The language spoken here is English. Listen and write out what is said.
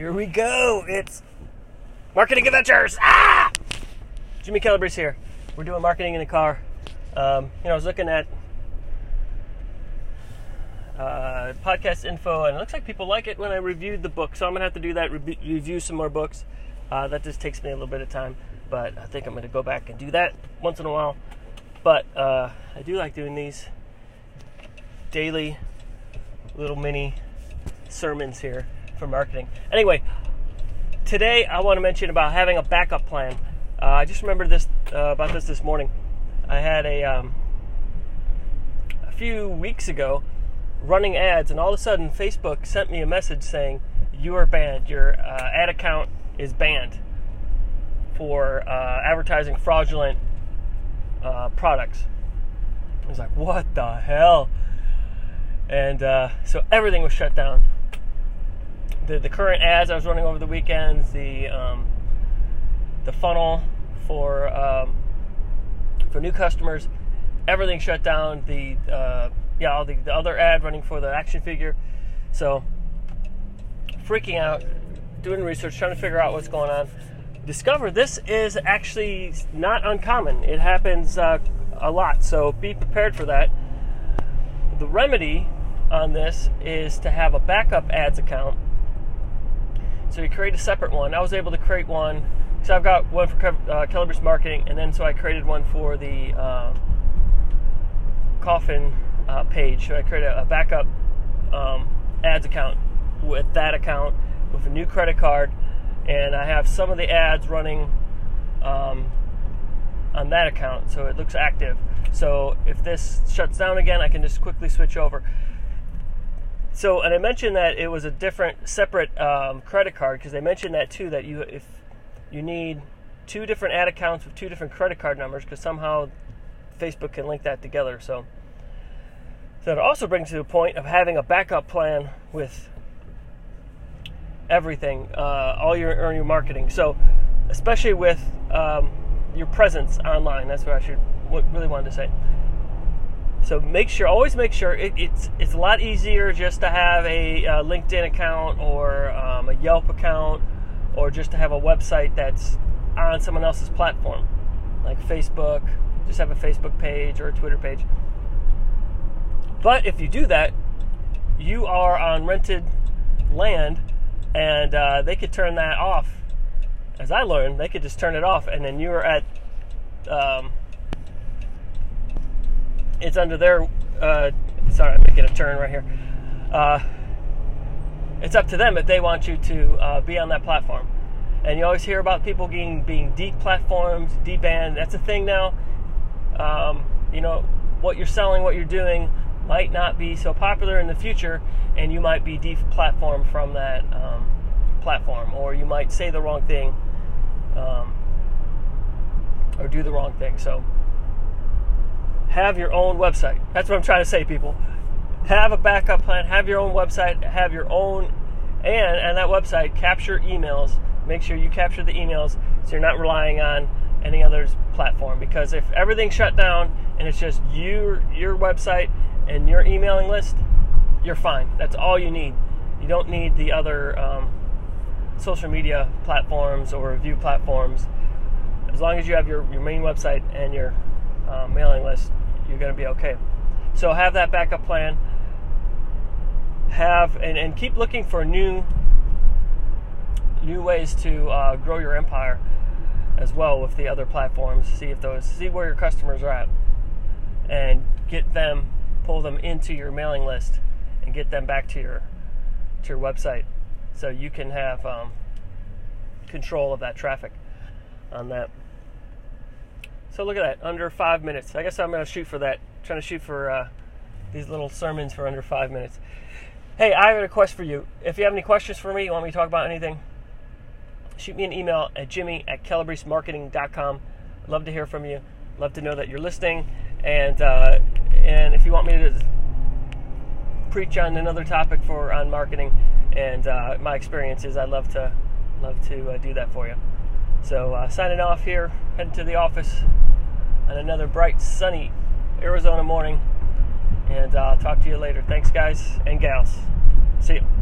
Here we go. It's marketing adventures. Ah! Jimmy Calabrese here. We're doing marketing in the car. Um, you know, I was looking at uh, podcast info, and it looks like people like it when I reviewed the book. So I'm gonna have to do that. Re- review some more books. Uh, that just takes me a little bit of time, but I think I'm gonna go back and do that once in a while. But uh, I do like doing these daily little mini sermons here for marketing. Anyway, today I want to mention about having a backup plan. Uh, I just remembered this uh, about this this morning. I had a um, a few weeks ago running ads, and all of a sudden Facebook sent me a message saying you are banned. Your uh, ad account is banned for uh, advertising fraudulent uh, products. I was like, what the hell? And uh, so everything was shut down the, the current ads I was running over the weekends, the um, the funnel for um, for new customers, everything shut down. The uh, yeah, all the, the other ad running for the action figure. So freaking out, doing research, trying to figure out what's going on. Discover this is actually not uncommon. It happens uh, a lot, so be prepared for that. The remedy on this is to have a backup ads account so you create a separate one. I was able to create one because I've got one for uh, Calabrese Marketing, and then so I created one for the uh, Coffin uh, page. So I created a, a backup um, ads account with that account with a new credit card, and I have some of the ads running um, on that account, so it looks active. So if this shuts down again, I can just quickly switch over. So, and I mentioned that it was a different, separate um, credit card because they mentioned that too. That you, if you need two different ad accounts with two different credit card numbers, because somehow Facebook can link that together. So, that also brings to the point of having a backup plan with everything, uh, all your all your marketing. So, especially with um, your presence online. That's what I should what really wanted to say. So make sure, always make sure it, it's it's a lot easier just to have a, a LinkedIn account or um, a Yelp account or just to have a website that's on someone else's platform, like Facebook. Just have a Facebook page or a Twitter page. But if you do that, you are on rented land, and uh, they could turn that off. As I learned, they could just turn it off, and then you are at um, it's under their. Uh, sorry, I'm making a turn right here. Uh, it's up to them if they want you to uh, be on that platform. And you always hear about people being being deplatformed, debanned. That's a thing now. Um, you know what you're selling, what you're doing might not be so popular in the future, and you might be deplatformed from that um, platform, or you might say the wrong thing, um, or do the wrong thing. So have your own website. That's what I'm trying to say, people. Have a backup plan, have your own website, have your own, and and that website capture emails. Make sure you capture the emails so you're not relying on any other's platform. Because if everything shut down and it's just your your website and your emailing list, you're fine. That's all you need. You don't need the other um, social media platforms or review platforms. As long as you have your, your main website and your uh, mailing list, you're going to be okay. So have that backup plan. Have and, and keep looking for new new ways to uh, grow your empire as well with the other platforms. See if those see where your customers are at, and get them pull them into your mailing list and get them back to your to your website, so you can have um, control of that traffic on that. So look at that, under five minutes. I guess I'm going to shoot for that. I'm trying to shoot for uh, these little sermons for under five minutes. Hey, I have a request for you. If you have any questions for me, you want me to talk about anything, shoot me an email at jimmy at calabresemarketing.com. I'd love to hear from you. Love to know that you're listening. And uh, and if you want me to preach on another topic for on marketing and uh, my experiences, I'd love to love to uh, do that for you. So uh, signing off here, heading to the office on another bright, sunny Arizona morning. And I'll uh, talk to you later. Thanks, guys and gals. See you.